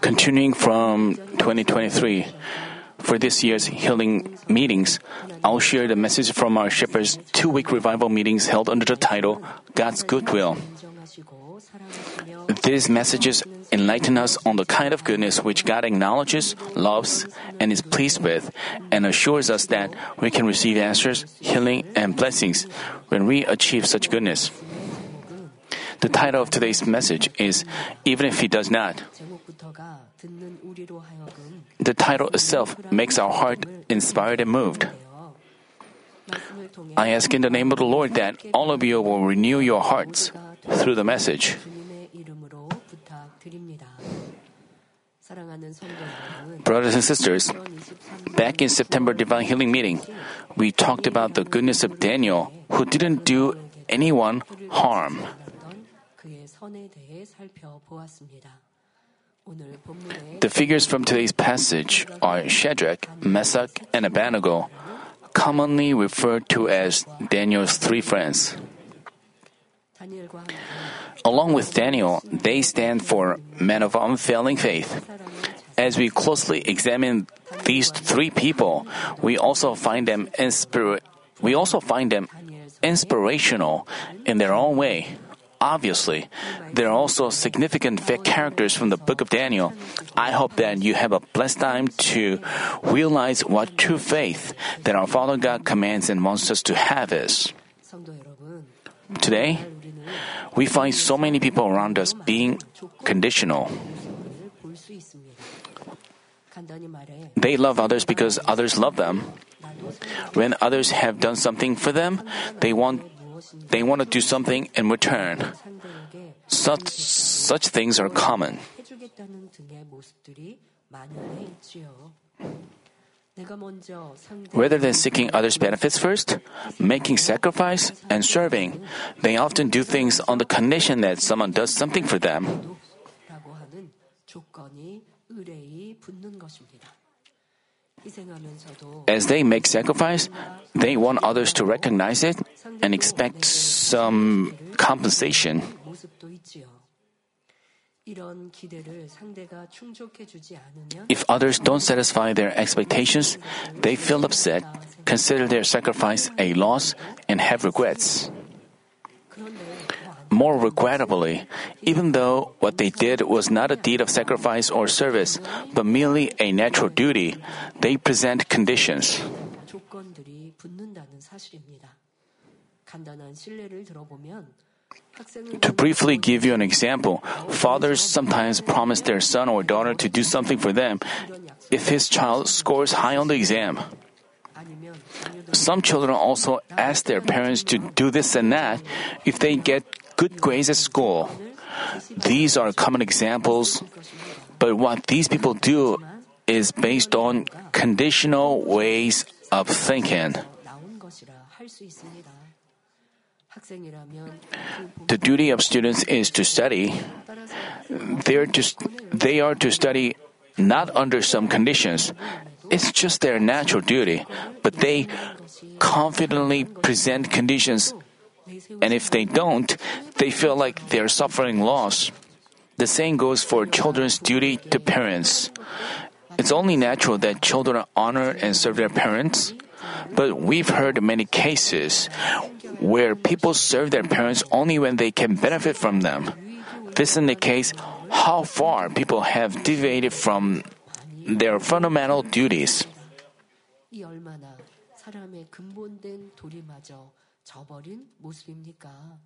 Continuing from 2023, for this year's healing meetings, I'll share the message from our Shepherd's two week revival meetings held under the title God's Goodwill. These messages enlighten us on the kind of goodness which God acknowledges, loves, and is pleased with, and assures us that we can receive answers, healing, and blessings when we achieve such goodness. The title of today's message is Even if He Does Not. The title itself makes our heart inspired and moved. I ask in the name of the Lord that all of you will renew your hearts through the message. Brothers and sisters, back in September Divine Healing Meeting, we talked about the goodness of Daniel, who didn't do anyone harm. The figures from today's passage are Shadrach, Meshach, and Abednego, commonly referred to as Daniel's three friends. Along with Daniel, they stand for men of unfailing faith. As we closely examine these three people, we also find them inspir— we also find them inspirational in their own way. Obviously, there are also significant characters from the book of Daniel. I hope that you have a blessed time to realize what true faith that our Father God commands and wants us to have is. Today, we find so many people around us being conditional. They love others because others love them. When others have done something for them, they want they want to do something in return. Such, such things are common. Rather than seeking others' benefits first, making sacrifice, and serving, they often do things on the condition that someone does something for them. As they make sacrifice, they want others to recognize it and expect some compensation. If others don't satisfy their expectations, they feel upset, consider their sacrifice a loss, and have regrets more regrettably, even though what they did was not a deed of sacrifice or service, but merely a natural duty, they present conditions. To briefly give you an example, fathers sometimes promise their son or daughter to do something for them if his child scores high on the exam. Some children also ask their parents to do this and that if they get good grades at school. These are common examples, but what these people do is based on conditional ways of thinking. The duty of students is to study. They are to, they are to study not under some conditions. It's just their natural duty, but they confidently present conditions and if they don't, they feel like they're suffering loss. The same goes for children's duty to parents. It's only natural that children honor and serve their parents. But we've heard many cases where people serve their parents only when they can benefit from them. This case how far people have deviated from their fundamental duties. 이 얼마나 사람의 근본된 도리마저 저버린 모습입니까?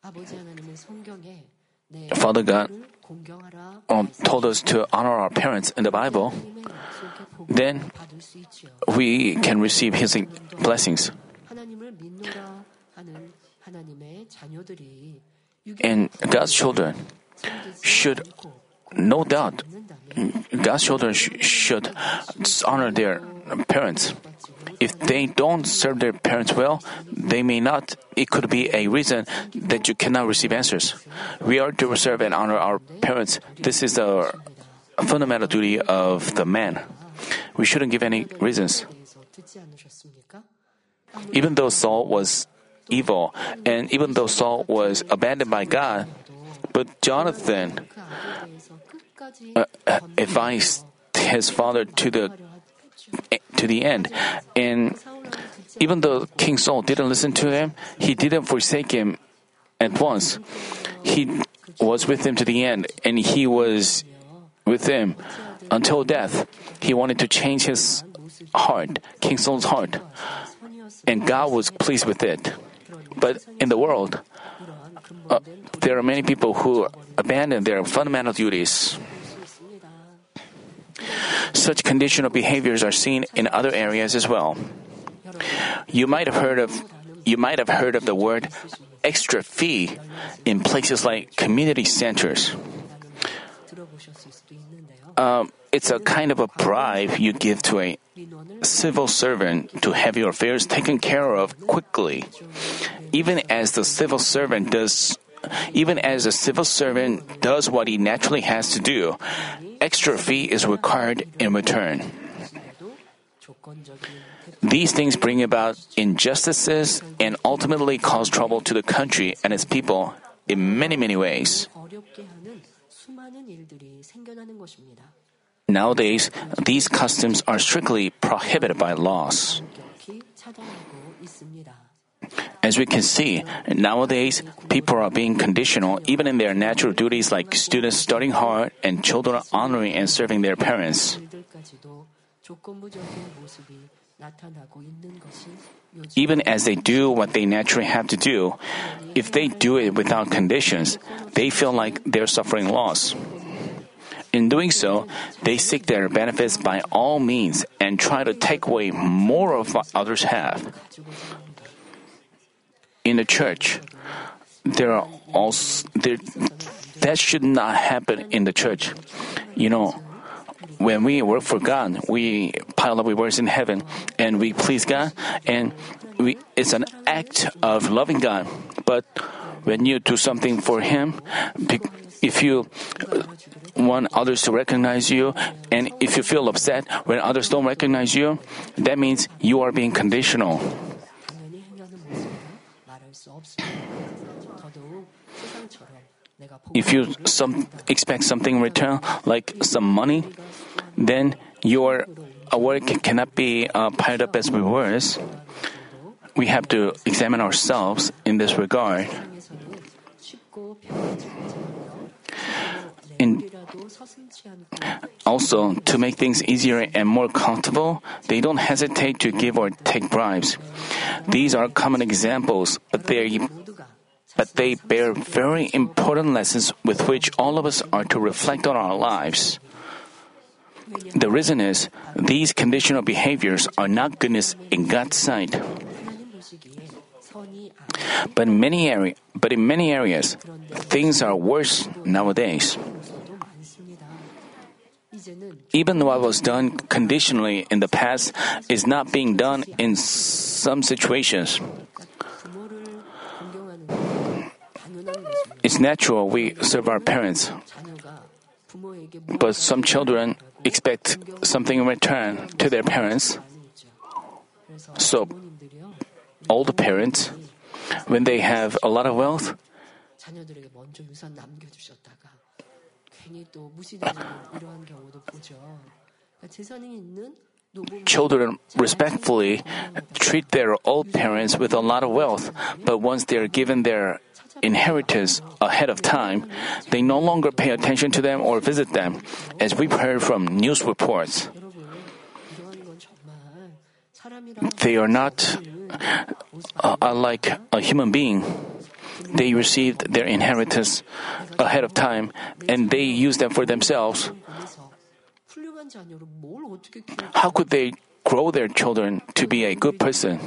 아버지 하나님의 성경에 내 Father God 부모를 공경하라 um, told us to honor our parents in the Bible. 하나님의 약속의 복을 Then 받을 수 있지요. we can receive His blessings. 하나님을 믿노라 하는 하나님의 자녀들이 And God's children should, no doubt, God's children sh- should honor their parents. If they don't serve their parents well, they may not. It could be a reason that you cannot receive answers. We are to serve and honor our parents. This is the fundamental duty of the man. We shouldn't give any reasons. Even though Saul was evil, and even though Saul was abandoned by God, but Jonathan uh, uh advised his father to the to the end, and even though King Saul didn't listen to him, he didn't forsake him at once. He was with him to the end, and he was with him until death. He wanted to change his heart, King Saul's heart, and God was pleased with it. But in the world, uh, there are many people who abandon their fundamental duties. Such conditional behaviors are seen in other areas as well. You might have heard of you might have heard of the word extra fee in places like community centers. Um, it's a kind of a bribe you give to a civil servant to have your affairs taken care of quickly. Even as the civil servant does even as a civil servant does what he naturally has to do, extra fee is required in return. These things bring about injustices and ultimately cause trouble to the country and its people in many, many ways. Nowadays, these customs are strictly prohibited by laws. As we can see, nowadays, people are being conditional even in their natural duties like students studying hard and children honoring and serving their parents. Even as they do what they naturally have to do, if they do it without conditions, they feel like they're suffering loss. In doing so, they seek their benefits by all means and try to take away more of what others have in the church. There are also there, that should not happen in the church. You know, when we work for God, we pile up rewards in heaven, and we please God, and we, it's an act of loving God. But when you do something for Him, if you want others to recognize you, and if you feel upset when others don't recognize you, that means you are being conditional. If you some, expect something in return, like some money, then your work cannot be uh, piled up as rewards. We have to examine ourselves in this regard. In also, to make things easier and more comfortable, they don't hesitate to give or take bribes. These are common examples, but they but they bear very important lessons with which all of us are to reflect on our lives. The reason is these conditional behaviors are not goodness in God's sight. But many area, but in many areas, things are worse nowadays. Even what was done conditionally in the past is not being done in some situations. It's natural we serve our parents, but some children expect something in return to their parents. So, old parents, when they have a lot of wealth, 괜히 또 무시되는 이러한 경우도 보죠. 그러니까 재산이 있는 노부모 children respectfully treat their old parents with a lot of wealth, but once they are given their inheritance ahead of time, they no longer pay attention to them or visit them, as we've heard from news reports. 여러분 이러한 건 정말 사람이라 They are not uh, unlike a human being. They received their inheritance ahead of time and they used them for themselves. How could they grow their children to be a good person?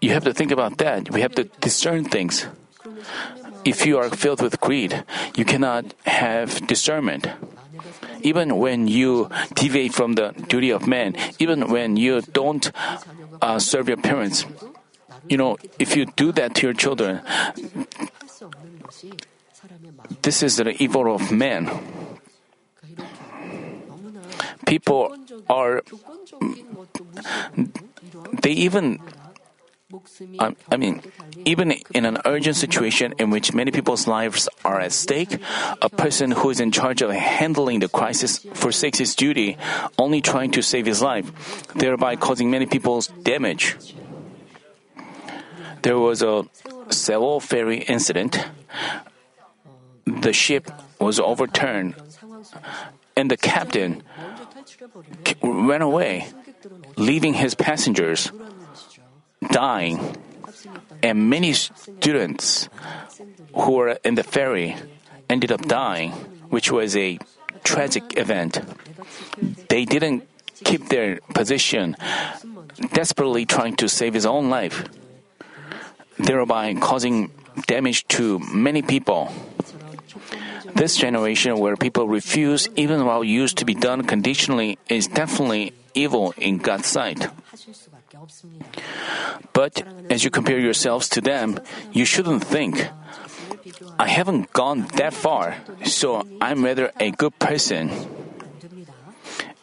You have to think about that. We have to discern things. If you are filled with greed, you cannot have discernment even when you deviate from the duty of man, even when you don't uh, serve your parents, you know, if you do that to your children, this is the evil of man. People are, they even, I, I mean, even in an urgent situation in which many people's lives are at stake, a person who is in charge of handling the crisis forsakes his duty, only trying to save his life, thereby causing many people's damage there was a Sewol ferry incident. The ship was overturned, and the captain ran away, leaving his passengers dying, and many students who were in the ferry ended up dying, which was a tragic event. They didn't keep their position, desperately trying to save his own life thereby causing damage to many people. This generation where people refuse even while used to be done conditionally is definitely evil in God's sight. But as you compare yourselves to them, you shouldn't think, I haven't gone that far, so I'm rather a good person.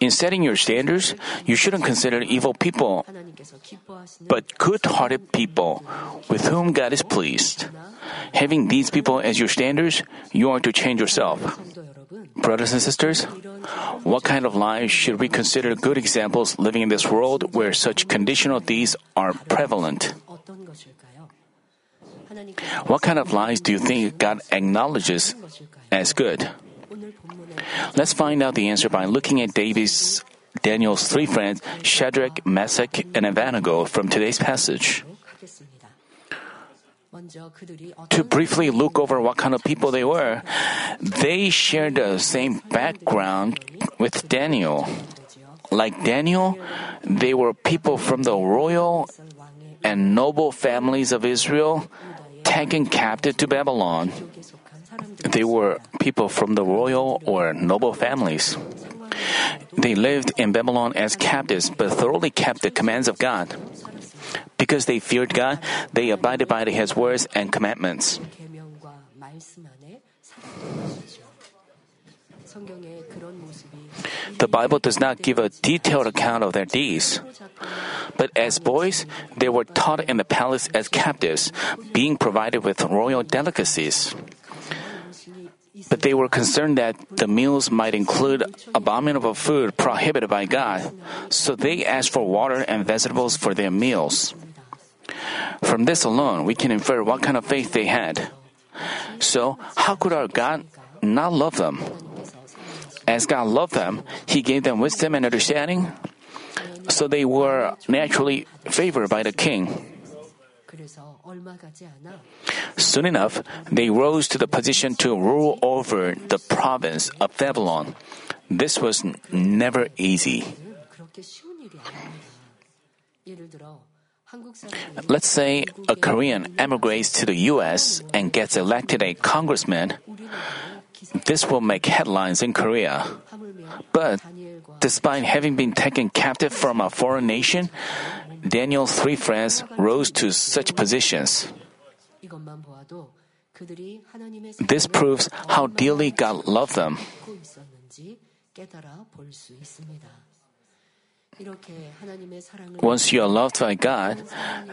In setting your standards, you shouldn't consider evil people, but good hearted people with whom God is pleased. Having these people as your standards, you are to change yourself. Brothers and sisters, what kind of lives should we consider good examples living in this world where such conditional deeds are prevalent? What kind of lives do you think God acknowledges as good? Let's find out the answer by looking at David's, Daniel's three friends, Shadrach, Meshach, and Abednego from today's passage. To briefly look over what kind of people they were, they shared the same background with Daniel. Like Daniel, they were people from the royal and noble families of Israel taken captive to Babylon. They were people from the royal or noble families. They lived in Babylon as captives, but thoroughly kept the commands of God. Because they feared God, they abided by His words and commandments. The Bible does not give a detailed account of their deeds. But as boys, they were taught in the palace as captives, being provided with royal delicacies. But they were concerned that the meals might include abominable food prohibited by God, so they asked for water and vegetables for their meals. From this alone, we can infer what kind of faith they had. So, how could our God not love them? As God loved them, He gave them wisdom and understanding, so they were naturally favored by the king. Soon enough, they rose to the position to rule over the province of Babylon. This was never easy. Let's say a Korean emigrates to the US and gets elected a congressman. This will make headlines in Korea. But despite having been taken captive from a foreign nation, Daniel's three friends rose to such positions. This proves how dearly God loved them. Once you are loved by God,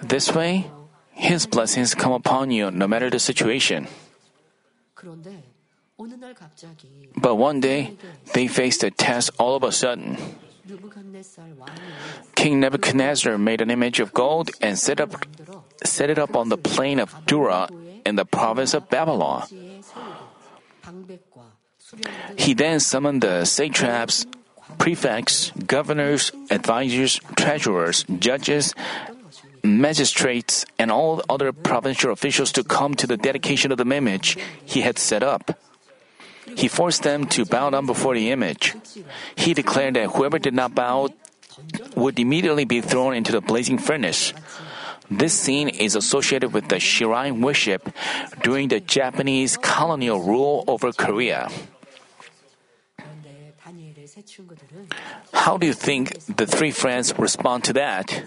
this way, His blessings come upon you no matter the situation. But one day, they faced a test all of a sudden. King Nebuchadnezzar made an image of gold and set, up, set it up on the plain of Dura in the province of Babylon. He then summoned the satraps, prefects, governors, advisers, treasurers, judges, magistrates, and all other provincial officials to come to the dedication of the image he had set up. He forced them to bow down before the image. He declared that whoever did not bow would immediately be thrown into the blazing furnace. This scene is associated with the shrine worship during the Japanese colonial rule over Korea. How do you think the three friends respond to that?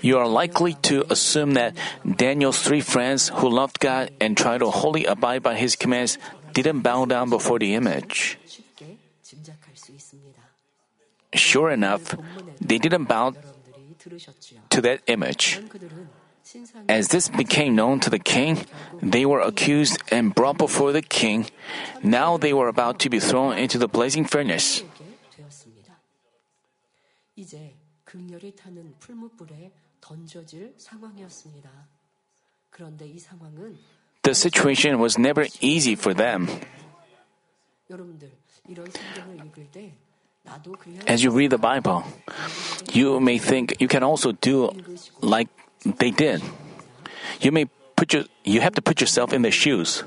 You are likely to assume that Daniel's three friends who loved God and tried to wholly abide by his commands didn't bow down before the image. Sure enough, they didn't bow to that image. As this became known to the king, they were accused and brought before the king. Now they were about to be thrown into the blazing furnace. 되게 되었습니다. 이제 극렬히 타는 풀무불에 던져질 상황이었습니다. 그런데 이 상황은 The situation was never easy for them. 여러분들 이런 성경을 읽을 때 나도 그냥 As you read the Bible, you may think you can also do like they did. You may put your, you have to put yourself in their shoes.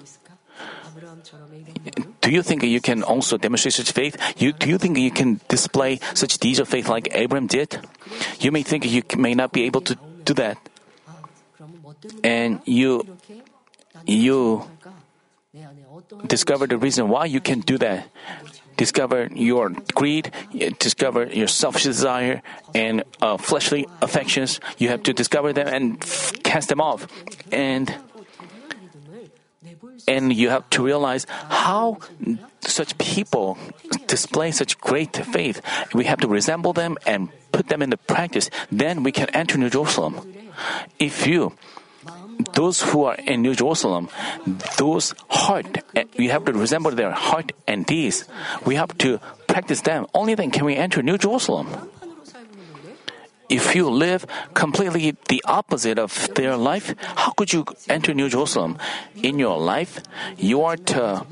Do you think you can also demonstrate such faith? You, do you think you can display such deeds of faith like Abram did? You may think you may not be able to do that. And you, you discover the reason why you can do that. Discover your greed, discover your selfish desire, and uh, fleshly affections. You have to discover them and cast them off. And and you have to realize how such people display such great faith. We have to resemble them and put them into practice. Then we can enter New Jerusalem. If you, those who are in New Jerusalem, those heart, eh, we have to resemble their heart and deeds. We have to practice them. Only then can we enter New Jerusalem. If you live completely the opposite of their life, how could you enter New Jerusalem? In your life, you are to,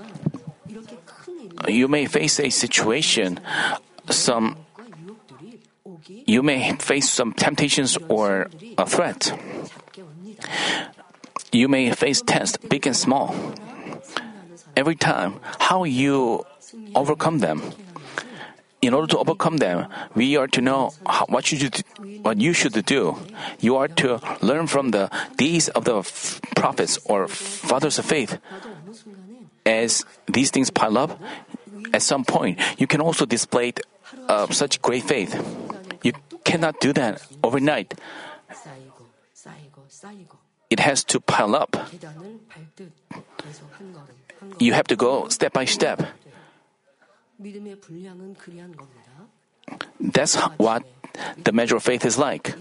you may face a situation, some, you may face some temptations or a threat. You may face tests, big and small. Every time, how you overcome them in order to overcome them, we are to know how, what you should, what you should do. You are to learn from the deeds of the prophets or fathers of faith. As these things pile up, at some point you can also display uh, such great faith. You cannot do that overnight. It has to pile up. You have to go step by step. That's what the measure of faith is like.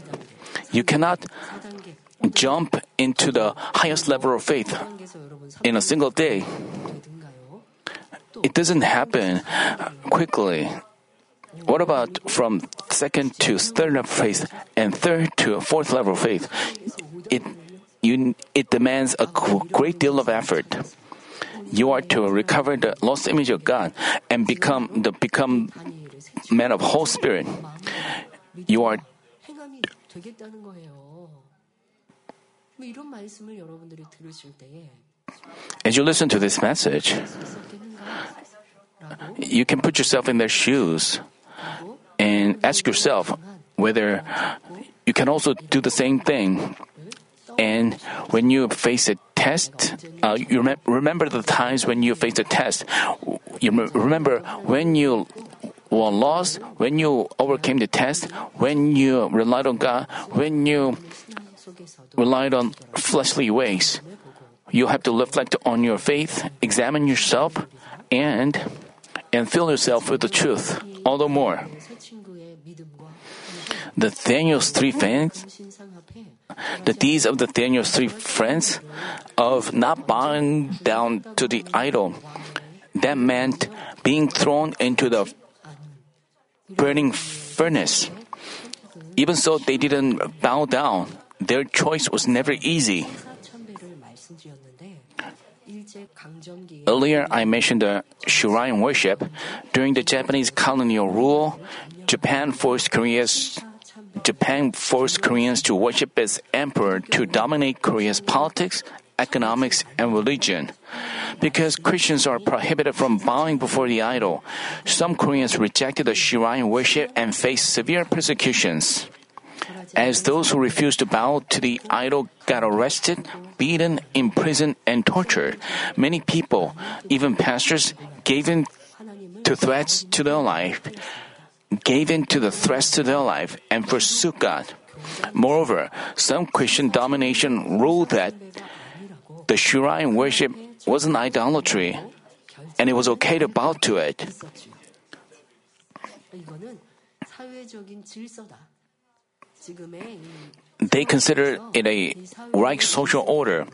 You cannot jump into the highest level of faith in a single day. It doesn't happen quickly. What about from second to third level of faith and third to fourth level of faith? It, you, it demands a great deal of effort you are to recover the lost image of God and become the become man of whole spirit. You are as you listen to this message, you can put yourself in their shoes and ask yourself whether you can also do the same thing. And when you face a test, uh, you rem- remember the times when you faced a test. You remember when you were lost, when you overcame the test, when you relied on God, when you relied on fleshly ways. You have to reflect on your faith, examine yourself, and and fill yourself with the truth all the more. Nathaniel's three things the deeds of the Daniel's three friends of not bowing down to the idol. That meant being thrown into the burning furnace. Even so, they didn't bow down. Their choice was never easy. Earlier, I mentioned the shrine worship. During the Japanese colonial rule, Japan forced Korea's Japan forced Koreans to worship its emperor to dominate Korea's politics, economics, and religion. Because Christians are prohibited from bowing before the idol, some Koreans rejected the Shrine worship and faced severe persecutions. As those who refused to bow to the idol got arrested, beaten, imprisoned, and tortured, many people, even pastors, gave in to threats to their life gave in to the threats to their life and forsook God. Moreover, some Christian domination ruled that the shrine worship was an idolatry and it was okay to bow to it. They considered it a right social order.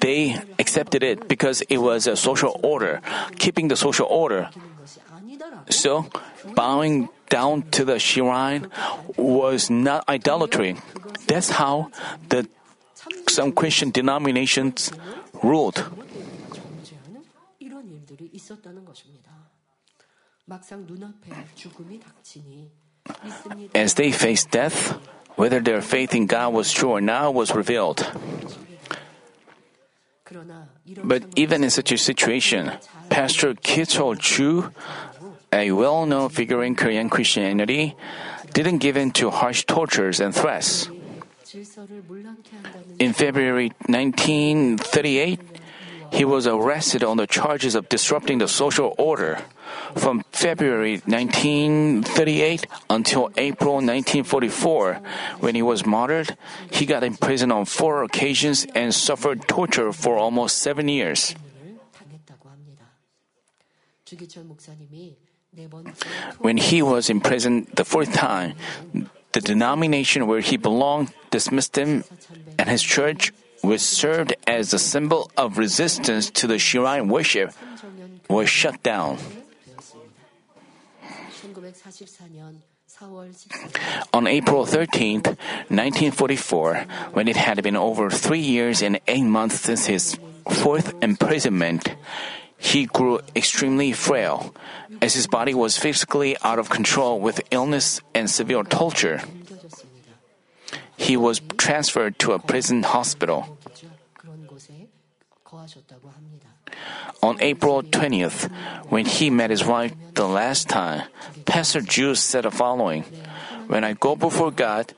They accepted it because it was a social order, keeping the social order. So, bowing down to the shrine was not idolatry. That's how the some Christian denominations ruled. As they faced death, whether their faith in God was true or not was revealed. But even in such a situation, Pastor Kichul Joo a well known figure in Korean Christianity, didn't give in to harsh tortures and threats. In February 1938, he was arrested on the charges of disrupting the social order. From February 1938 until April 1944, when he was martyred, he got imprisoned on four occasions and suffered torture for almost seven years. When he was in prison the fourth time, the denomination where he belonged dismissed him, and his church which served as a symbol of resistance to the Shrine worship, was shut down. On April thirteenth, 1944, when it had been over three years and eight months since his fourth imprisonment, he grew extremely frail, as his body was physically out of control with illness and severe torture. He was transferred to a prison hospital. On April 20th, when he met his wife the last time, Pastor Jules said the following When I go before God,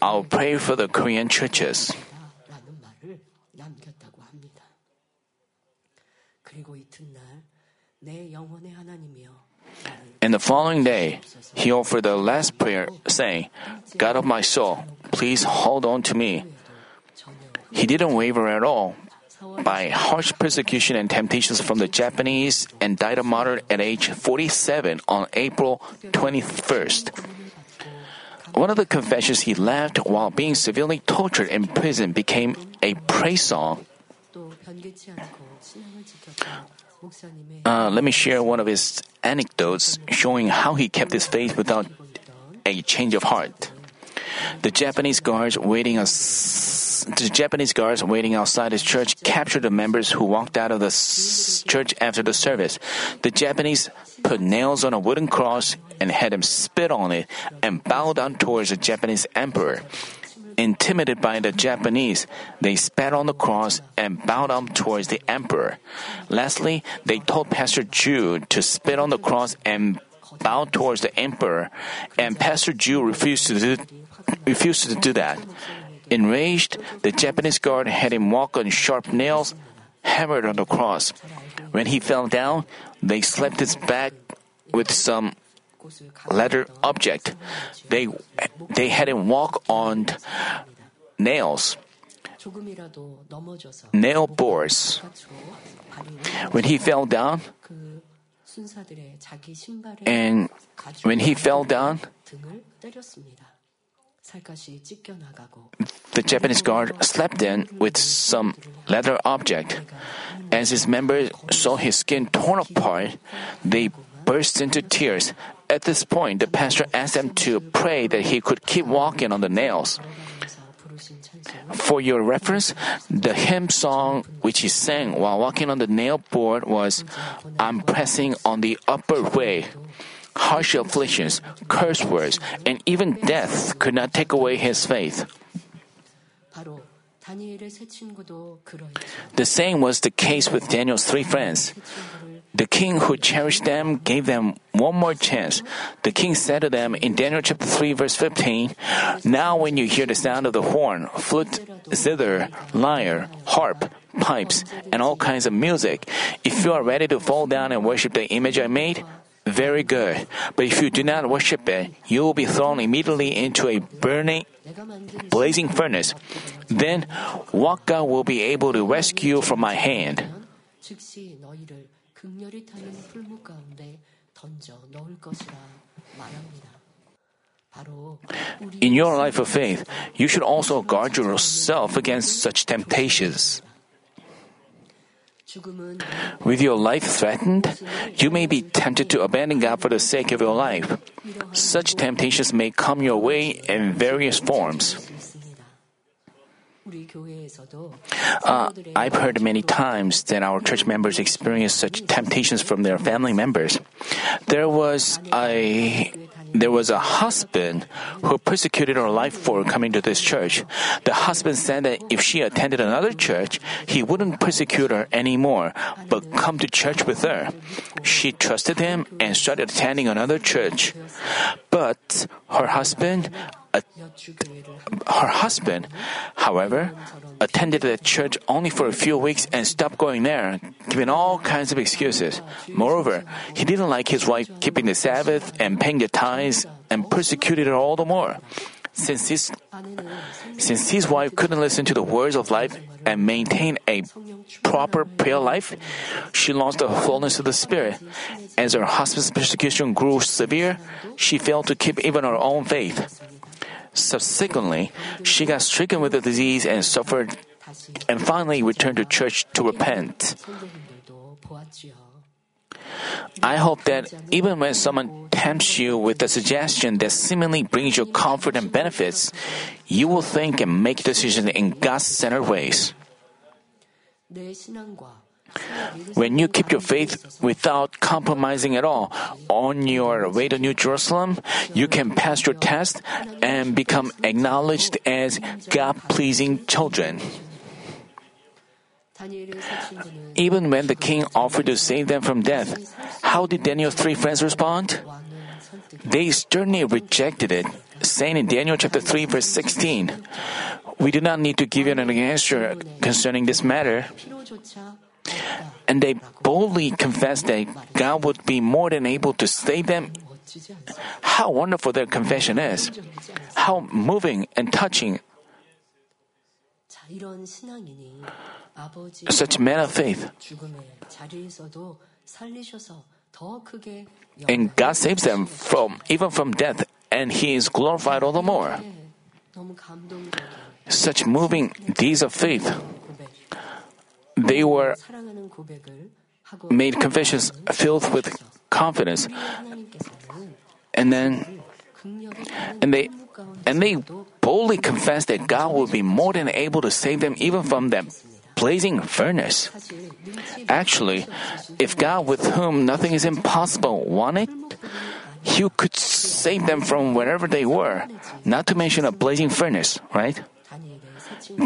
I'll pray for the Korean churches. And the following day, he offered the last prayer, saying, God of my soul, please hold on to me. He didn't waver at all by harsh persecution and temptations from the Japanese and died a martyr at age 47 on April 21st. One of the confessions he left while being severely tortured in prison became a praise song uh, let me share one of his anecdotes showing how he kept his faith without a change of heart. The Japanese guards waiting as, the Japanese guards waiting outside his church captured the members who walked out of the s- church after the service. The Japanese put nails on a wooden cross and had him spit on it and bow down towards the Japanese emperor. Intimidated by the Japanese, they spat on the cross and bowed down towards the emperor. Lastly, they told Pastor Jude to spit on the cross and bow towards the emperor, and Pastor Jude refused to do, refused to do that. Enraged, the Japanese guard had him walk on sharp nails hammered on the cross. When he fell down, they slapped his back with some leather object. They, they hadn't walked on nails, nail boards. When he fell down, and when he fell down, the Japanese guard slapped him with some leather object. As his members saw his skin torn apart, they burst into tears at this point, the pastor asked them to pray that he could keep walking on the nails. For your reference, the hymn song which he sang while walking on the nail board was I'm pressing on the upper way. Harsh afflictions, curse words, and even death could not take away his faith. The same was the case with Daniel's three friends. The king who cherished them gave them one more chance. The king said to them in Daniel chapter 3 verse 15, Now when you hear the sound of the horn, flute, zither, lyre, harp, pipes, and all kinds of music, if you are ready to fall down and worship the image I made, very good. But if you do not worship it, you will be thrown immediately into a burning, blazing furnace. Then what God will be able to rescue from my hand? 면 즉시 너희를 극렬히 타는 풀무 가운데 던져 넣을 것이라 말합니다. 바로 In your life of faith, you should also guard yourself against such temptations. 죽음은 With your life threatened, you may be tempted to abandon God for the sake of your life. Such temptations may come your way in various forms. Uh, I've heard many times that our church members experience such temptations from their family members. There was a there was a husband who persecuted her life for coming to this church. The husband said that if she attended another church, he wouldn't persecute her anymore, but come to church with her. She trusted him and started attending another church. But her husband her husband, however, attended the church only for a few weeks and stopped going there, giving all kinds of excuses. Moreover, he didn't like his wife keeping the Sabbath and paying the tithes and persecuted her all the more. Since his, since his wife couldn't listen to the words of life and maintain a proper prayer life, she lost the fullness of the Spirit. As her husband's persecution grew severe, she failed to keep even her own faith. Subsequently, she got stricken with the disease and suffered 다시 and finally returned to church to repent. 성도님들도 보았지요. I hope that even when someone tempts you with a suggestion that seemingly brings you comfort and benefits, you will think and make decisions in God centered ways. 내 신앙과 when you keep your faith without compromising at all, on your way to New Jerusalem, you can pass your test and become acknowledged as God pleasing children. Even when the king offered to save them from death, how did Daniel's three friends respond? They sternly rejected it, saying in Daniel chapter 3 verse 16, We do not need to give you an answer concerning this matter. And they boldly confessed that God would be more than able to save them. How wonderful their confession is! How moving and touching. Such men of faith. And God saves them from even from death, and He is glorified all the more. Such moving deeds of faith they were made confessions filled with confidence. And then and they and they boldly confessed that God would be more than able to save them even from that blazing furnace. Actually, if God with whom nothing is impossible wanted, he could save them from wherever they were, not to mention a blazing furnace, right?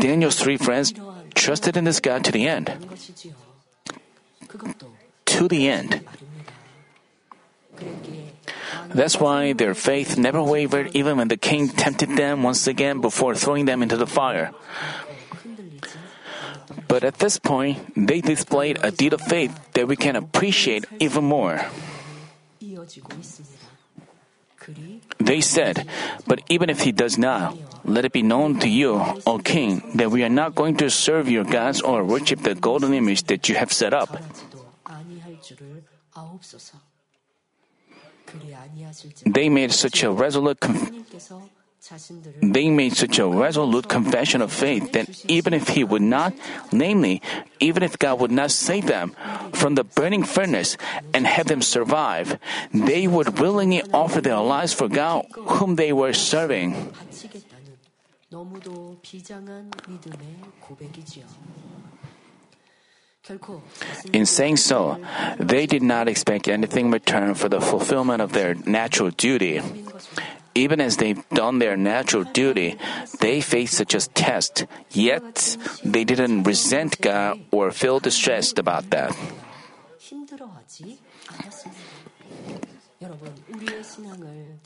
Daniel's three friends trusted in this God to the end. To the end. That's why their faith never wavered even when the king tempted them once again before throwing them into the fire. But at this point, they displayed a deed of faith that we can appreciate even more. They said, But even if he does not, let it be known to you, O king, that we are not going to serve your gods or worship the golden image that you have set up. They made such a resolute. They made such a resolute confession of faith that even if He would not, namely, even if God would not save them from the burning furnace and have them survive, they would willingly offer their lives for God whom they were serving. In saying so, they did not expect anything in return for the fulfillment of their natural duty even as they've done their natural duty, they faced such a test, yet they didn't resent God or feel distressed about that.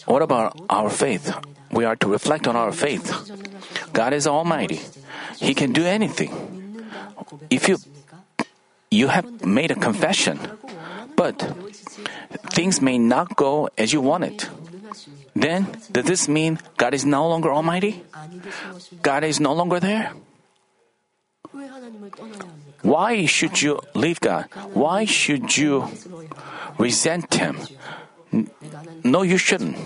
What about our faith? We are to reflect on our faith. God is Almighty. He can do anything. If you you have made a confession, but things may not go as you want it. Then, does this mean God is no longer Almighty? God is no longer there? Why should you leave God? Why should you resent Him? No, you shouldn't.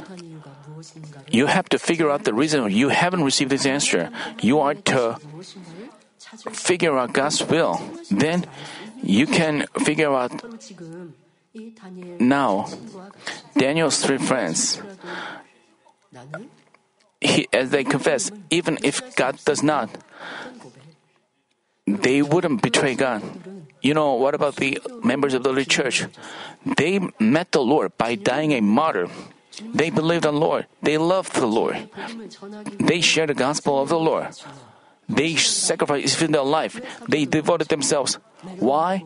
You have to figure out the reason you haven't received this answer. You are to figure out God's will. Then you can figure out now, Daniel's three friends, he, as they confess, even if God does not, they wouldn't betray God. You know, what about the members of the early church? They met the Lord by dying a martyr. They believed on the Lord. They loved the Lord. They shared the gospel of the Lord. They sacrificed even their life. They devoted themselves. Why?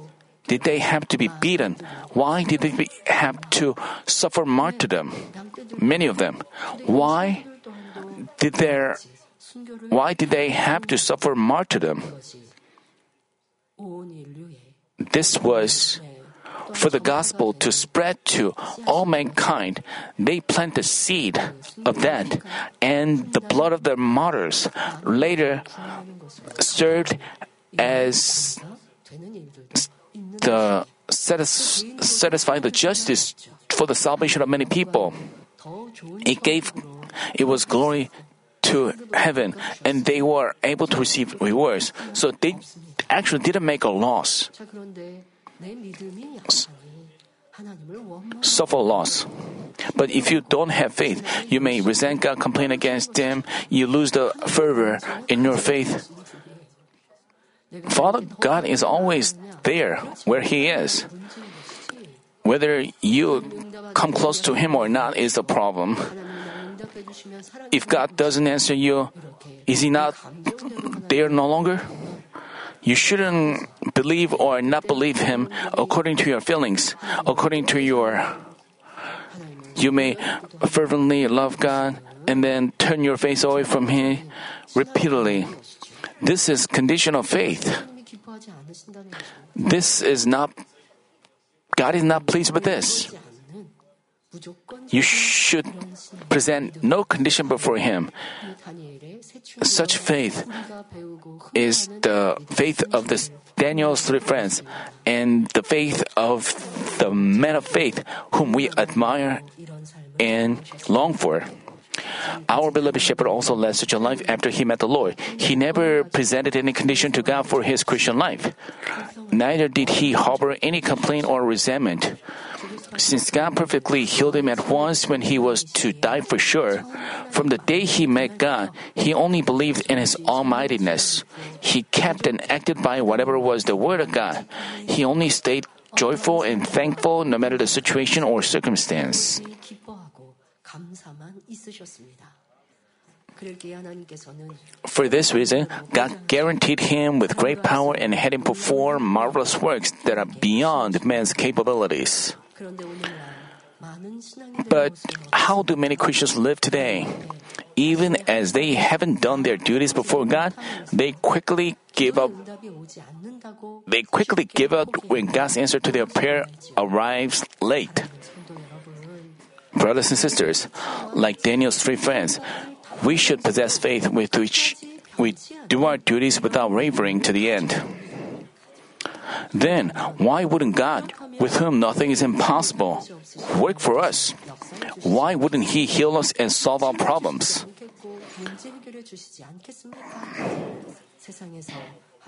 did they have to be beaten? Why did they have to suffer martyrdom? Many of them. Why did their why did they have to suffer martyrdom? This was for the gospel to spread to all mankind. They planted seed of that, and the blood of their martyrs later served as the satis- satisfying the justice for the salvation of many people. It gave it was glory to heaven, and they were able to receive rewards. So they actually didn't make a loss. Suffer loss. But if you don't have faith, you may resent God, complain against Him, you lose the fervor in your faith. Father God is always there where He is. Whether you come close to Him or not is the problem. If God doesn't answer you, is He not there no longer? You shouldn't believe or not believe Him according to your feelings, according to your. You may fervently love God and then turn your face away from Him repeatedly. This is condition of faith. This is not God is not pleased with this. You should present no condition before Him. Such faith is the faith of the Daniel's three friends and the faith of the men of faith whom we admire and long for. Our beloved shepherd also led such a life after he met the Lord. He never presented any condition to God for his Christian life. Neither did he harbor any complaint or resentment. Since God perfectly healed him at once when he was to die for sure, from the day he met God, he only believed in his almightiness. He kept and acted by whatever was the word of God. He only stayed joyful and thankful no matter the situation or circumstance. 기뻐하고 감사만 있으셨습니다. 그러기에 하나님께서는 For this reason, God guaranteed him with great power and had him perform marvelous works that are beyond man's capabilities. 그런데 오늘날 많은 신앙인들의 But 모습은 how do many Christians live today? Even as they haven't done their duties before God, they quickly give up. 응답이 오지 않는다고 They quickly give up when God's answer to their prayer arrives late. Brothers and sisters, like Daniel's three friends, we should possess faith with which we do our duties without wavering to the end. Then, why wouldn't God, with whom nothing is impossible, work for us? Why wouldn't He heal us and solve our problems?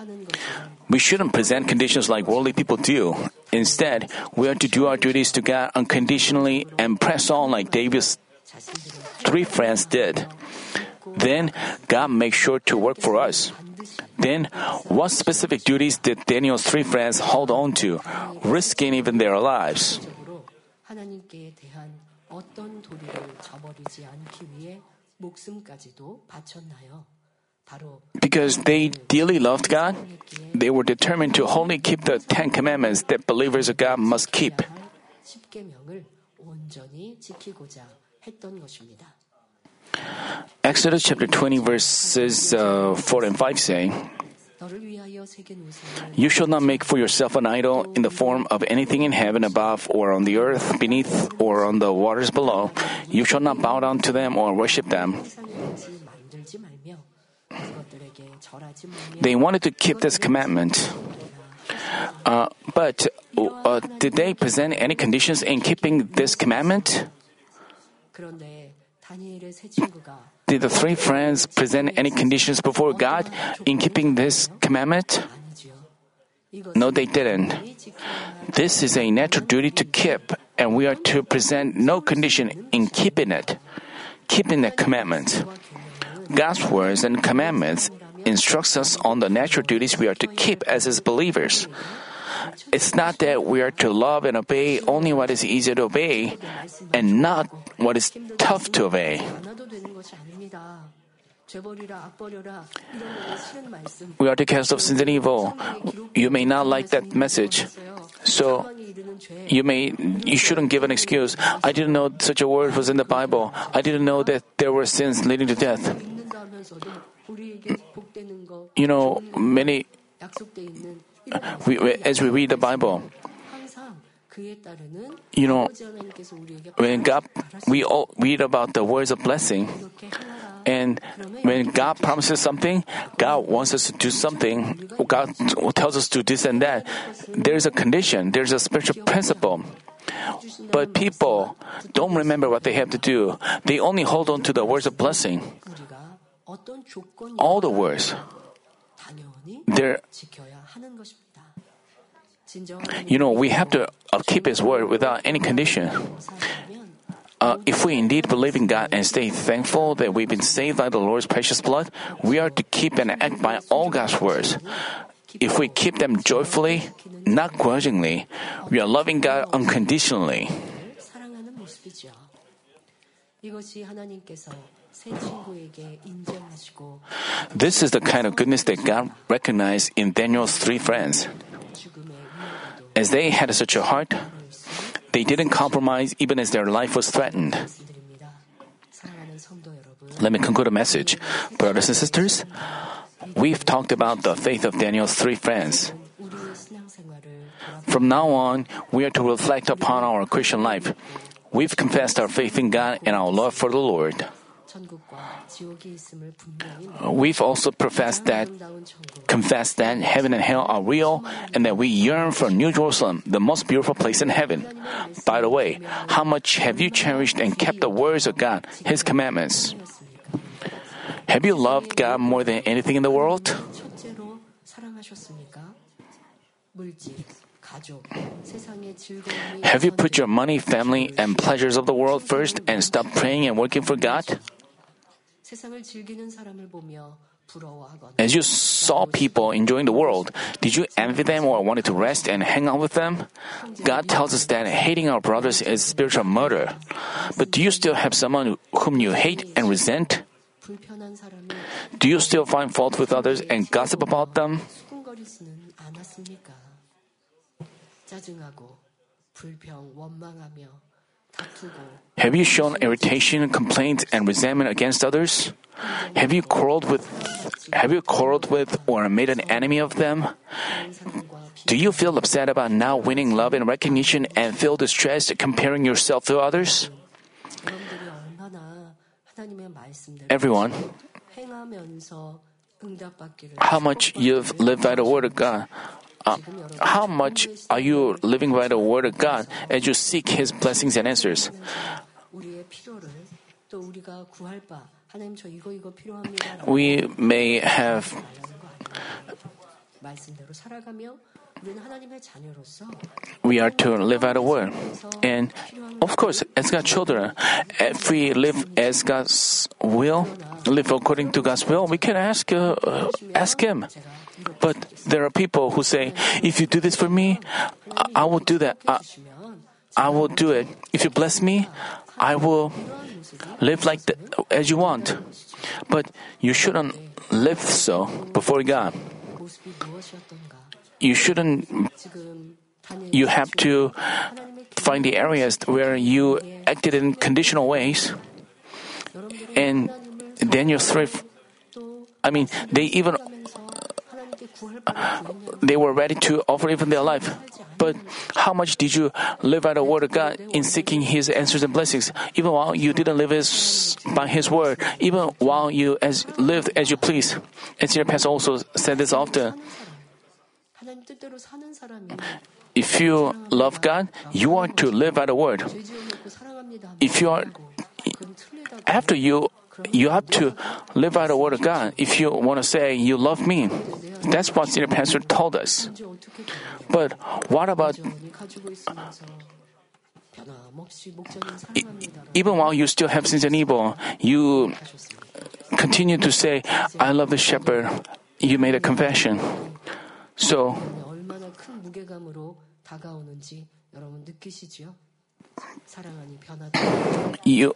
않겠고 문제 해결해 주시지 않겠습니까? 세상에서 하는 것처럼 We shouldn't present conditions like worldly people do. Instead, we are to do our duties to God unconditionally and press on like David's 자신들을 three friends did. Then God makes sure to work for us. Then, what specific duties did Daniel's three friends hold on to, risking even their lives? 적으로 하나님께 대한 어떤 도리를 저버리지 않기 위해 목숨까지도 바쳤나요? Because they dearly loved God, they were determined to wholly keep the Ten Commandments that believers of God must keep. Exodus chapter 20, verses uh, 4 and 5 say, You shall not make for yourself an idol in the form of anything in heaven above, or on the earth beneath, or on the waters below. You shall not bow down to them or worship them. They wanted to keep this commandment. Uh, but uh, did they present any conditions in keeping this commandment? Did the three friends present any conditions before God in keeping this commandment? No, they didn't. This is a natural duty to keep, and we are to present no condition in keeping it, keeping the commandment. God's words and commandments instructs us on the natural duties we are to keep as His believers. It's not that we are to love and obey only what is easy to obey and not what is tough to obey. We are to cast off sins and evil. You may not like that message. So you may you shouldn't give an excuse. I didn't know such a word was in the Bible. I didn't know that there were sins leading to death. You know, many, uh, we, as we read the Bible, you know, when God, we all read about the words of blessing, and when God promises something, God wants us to do something, God tells us to this and that. There's a condition, there's a spiritual principle. But people don't remember what they have to do, they only hold on to the words of blessing all the words. There, you know, we have to keep His word without any condition. Uh, if we indeed believe in God and stay thankful that we've been saved by the Lord's precious blood, we are to keep and act by all God's words. If we keep them joyfully, not grudgingly, we are loving God unconditionally. This is the kind of goodness that God recognized in Daniel's three friends. As they had such a heart, they didn't compromise even as their life was threatened. Let me conclude a message. Brothers and sisters, we've talked about the faith of Daniel's three friends. From now on, we are to reflect upon our Christian life. We've confessed our faith in God and our love for the Lord. Uh, we've also professed that, confessed that heaven and hell are real, and that we yearn for New Jerusalem, the most beautiful place in heaven. By the way, how much have you cherished and kept the words of God, His commandments? Have you loved God more than anything in the world? Have you put your money, family, and pleasures of the world first and stopped praying and working for God? As you saw people enjoying the world, did you envy them or wanted to rest and hang out with them? God tells us that hating our brothers is spiritual murder. But do you still have someone whom you hate and resent? 불편한 사람이 Do you still find fault with others and gossip about them? 수군거리지는 않았습니까? 짜증하고 불평, 원망하며 다투고 have you shown irritation, complaint, and resentment against others? Have you quarreled with have you quarreled with or made an enemy of them? Do you feel upset about not winning love and recognition and feel distressed comparing yourself to others? Everyone, how much you've lived by the word of God uh, how much are you living by the Word of God as you seek His blessings and answers? We may have we are to live out of word. And of course, as God's children, if we live as God's will, live according to God's will, we can ask uh, uh, ask Him. But there are people who say, "If you do this for me, I, I will do that. I, I will do it. If you bless me, I will live like the, as you want." But you shouldn't live so before God you shouldn't, you have to find the areas where you acted in conditional ways. And Daniel 3, I mean, they even, uh, they were ready to offer even their life. But how much did you live by the word of God in seeking His answers and blessings? Even while you didn't live by His word, even while you as lived as you please. And Senior Pastor also said this often. If you love God, you are to live by the word. If you are after you you have to live by the word of God if you want to say you love me. That's what the pastor told us. But what about even while you still have sins and evil, you continue to say, I love the shepherd. You made a confession. So, you,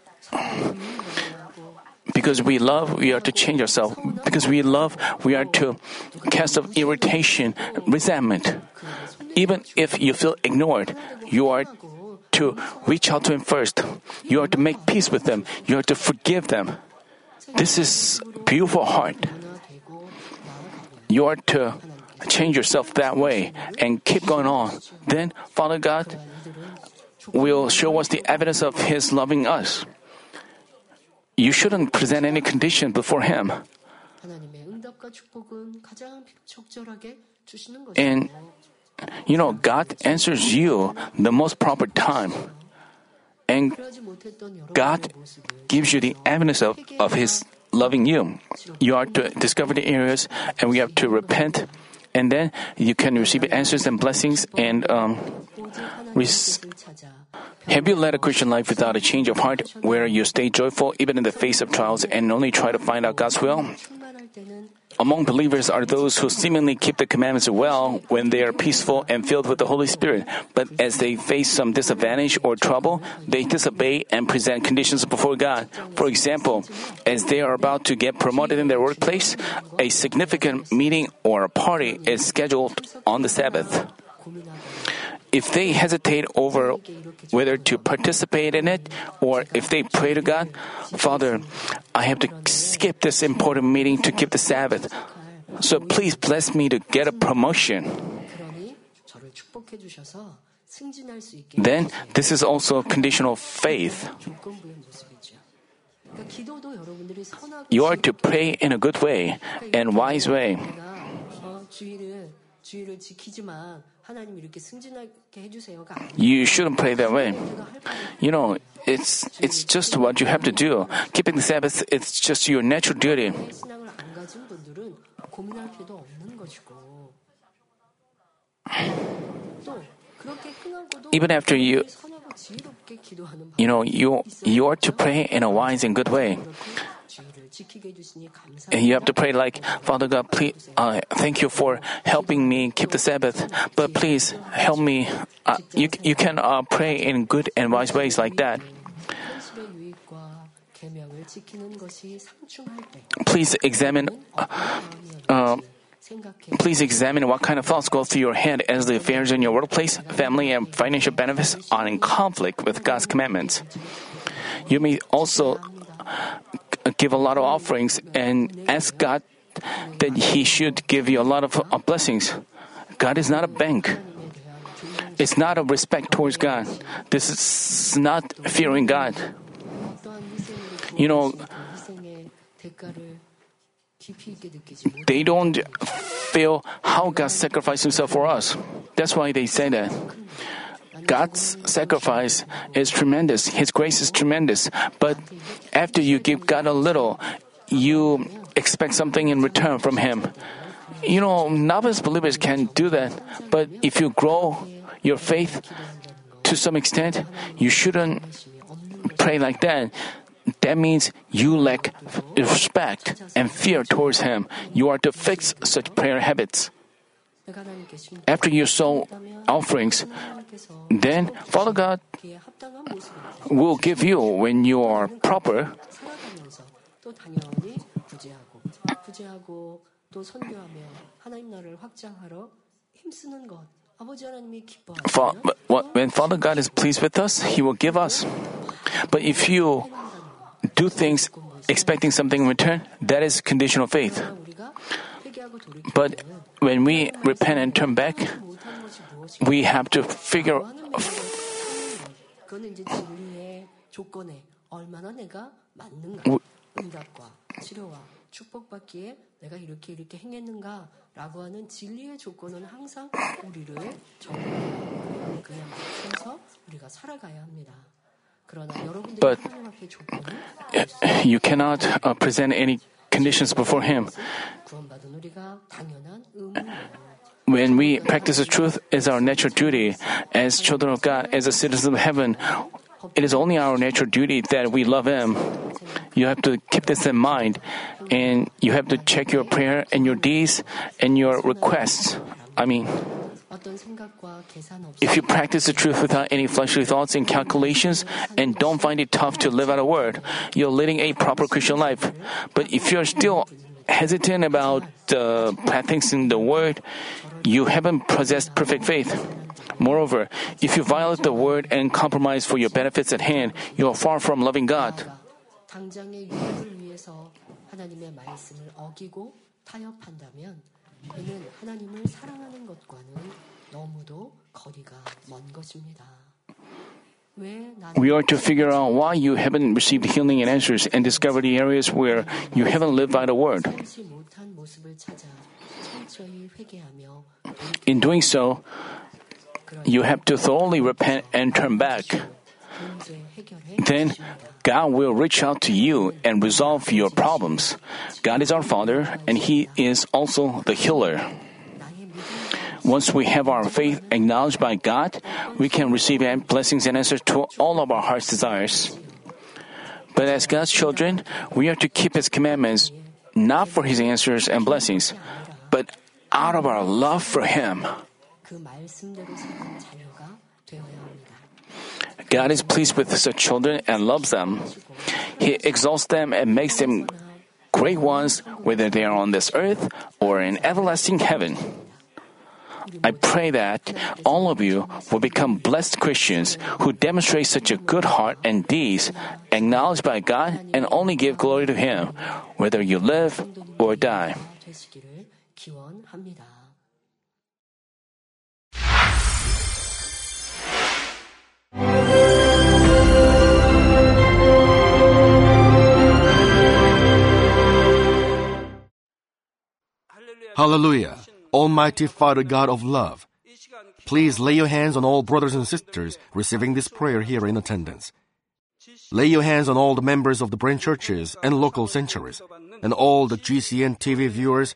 because we love, we are to change ourselves. Because we love, we are to cast off irritation, resentment. Even if you feel ignored, you are to reach out to Him first. You are to make peace with them. You are to forgive them. This is beautiful heart. You are to change yourself that way and keep going on, then Father God will show us the evidence of His loving us. You shouldn't present any condition before Him. And you know, God answers you the most proper time. And God gives you the evidence of, of His loving you. You are to discover the areas and we have to repent and then you can receive answers and blessings and um, res- have you led a Christian life without a change of heart, where you stay joyful even in the face of trials and only try to find out God's will? among believers are those who seemingly keep the commandments well when they are peaceful and filled with the Holy Spirit, but as they face some disadvantage or trouble, they disobey and present conditions before God. For example, as they are about to get promoted in their workplace, a significant meeting or a party is scheduled on the Sabbath if they hesitate over whether to participate in it or if they pray to God, Father, I have to skip this important meeting to keep the Sabbath. So please bless me to get a promotion. Then this is also conditional faith. You are to pray in a good way and wise way. You shouldn't pray that way. You know, it's it's just what you have to do. Keeping the Sabbath it's just your natural duty. Even after you you know you you are to pray in a wise and good way. And you have to pray like, Father God, please, uh, thank you for helping me keep the Sabbath, but please help me. Uh, you, you can uh, pray in good and wise ways like that. Please examine. Uh, uh, please examine what kind of thoughts go through your head as the affairs in your workplace, family, and financial benefits are in conflict with God's commandments. You may also give a lot of offerings and ask God that He should give you a lot of uh, blessings. God is not a bank. It's not a respect towards God. This is not fearing God. You know, they don't feel how God sacrificed Himself for us. That's why they say that. God's sacrifice is tremendous. His grace is tremendous. But after you give God a little, you expect something in return from Him. You know, novice believers can do that. But if you grow your faith to some extent, you shouldn't pray like that. That means you lack respect and fear towards Him. You are to fix such prayer habits. After you sow offerings, then Father God will give you when you are proper. When Father God is pleased with us, He will give us. But if you do things expecting something in return, that is conditional faith. But when we repent and turn back, we have to figure 하는 것 그거는 이제 진리의 조건에 얼마나 내가 맞는가 우- 응답과 치료와 축복받기에 내가 이렇게 이렇게 행했는가라고 하는 진리의 조건은 항상 우리를 정하고 그에 맞춰서 우리가 살아가야 합니다. 그러나 여러분들이 But 하나님 앞에 조건을 You cannot uh, present any conditions before Him. When we practice the truth, it's our natural duty. As children of God, as a citizen of heaven, it is only our natural duty that we love Him. You have to keep this in mind, and you have to check your prayer and your deeds and your requests. I mean, if you practice the truth without any fleshly thoughts and calculations and don't find it tough to live out a word, you're leading a proper Christian life. But if you're still hesitant about uh, practicing the word, you haven't possessed perfect faith. Moreover, if you violate the word and compromise for your benefits at hand, you are far from loving God. We are to figure out why you haven't received healing and answers and discover the areas where you haven't lived by the word. In doing so, you have to thoroughly repent and turn back. Then God will reach out to you and resolve your problems. God is our Father, and He is also the healer. Once we have our faith acknowledged by God, we can receive blessings and answers to all of our heart's desires. But as God's children, we are to keep His commandments, not for His answers and blessings, but out of our love for Him. God is pleased with such children and loves them. He exalts them and makes them great ones, whether they are on this earth or in everlasting heaven. I pray that all of you will become blessed Christians who demonstrate such a good heart and deeds, acknowledged by God, and only give glory to Him, whether you live or die. 지원합니다. Hallelujah. Almighty Father God of love, please lay your hands on all brothers and sisters receiving this prayer here in attendance. Lay your hands on all the members of the branch churches and local sanctuaries, and all the GCN TV viewers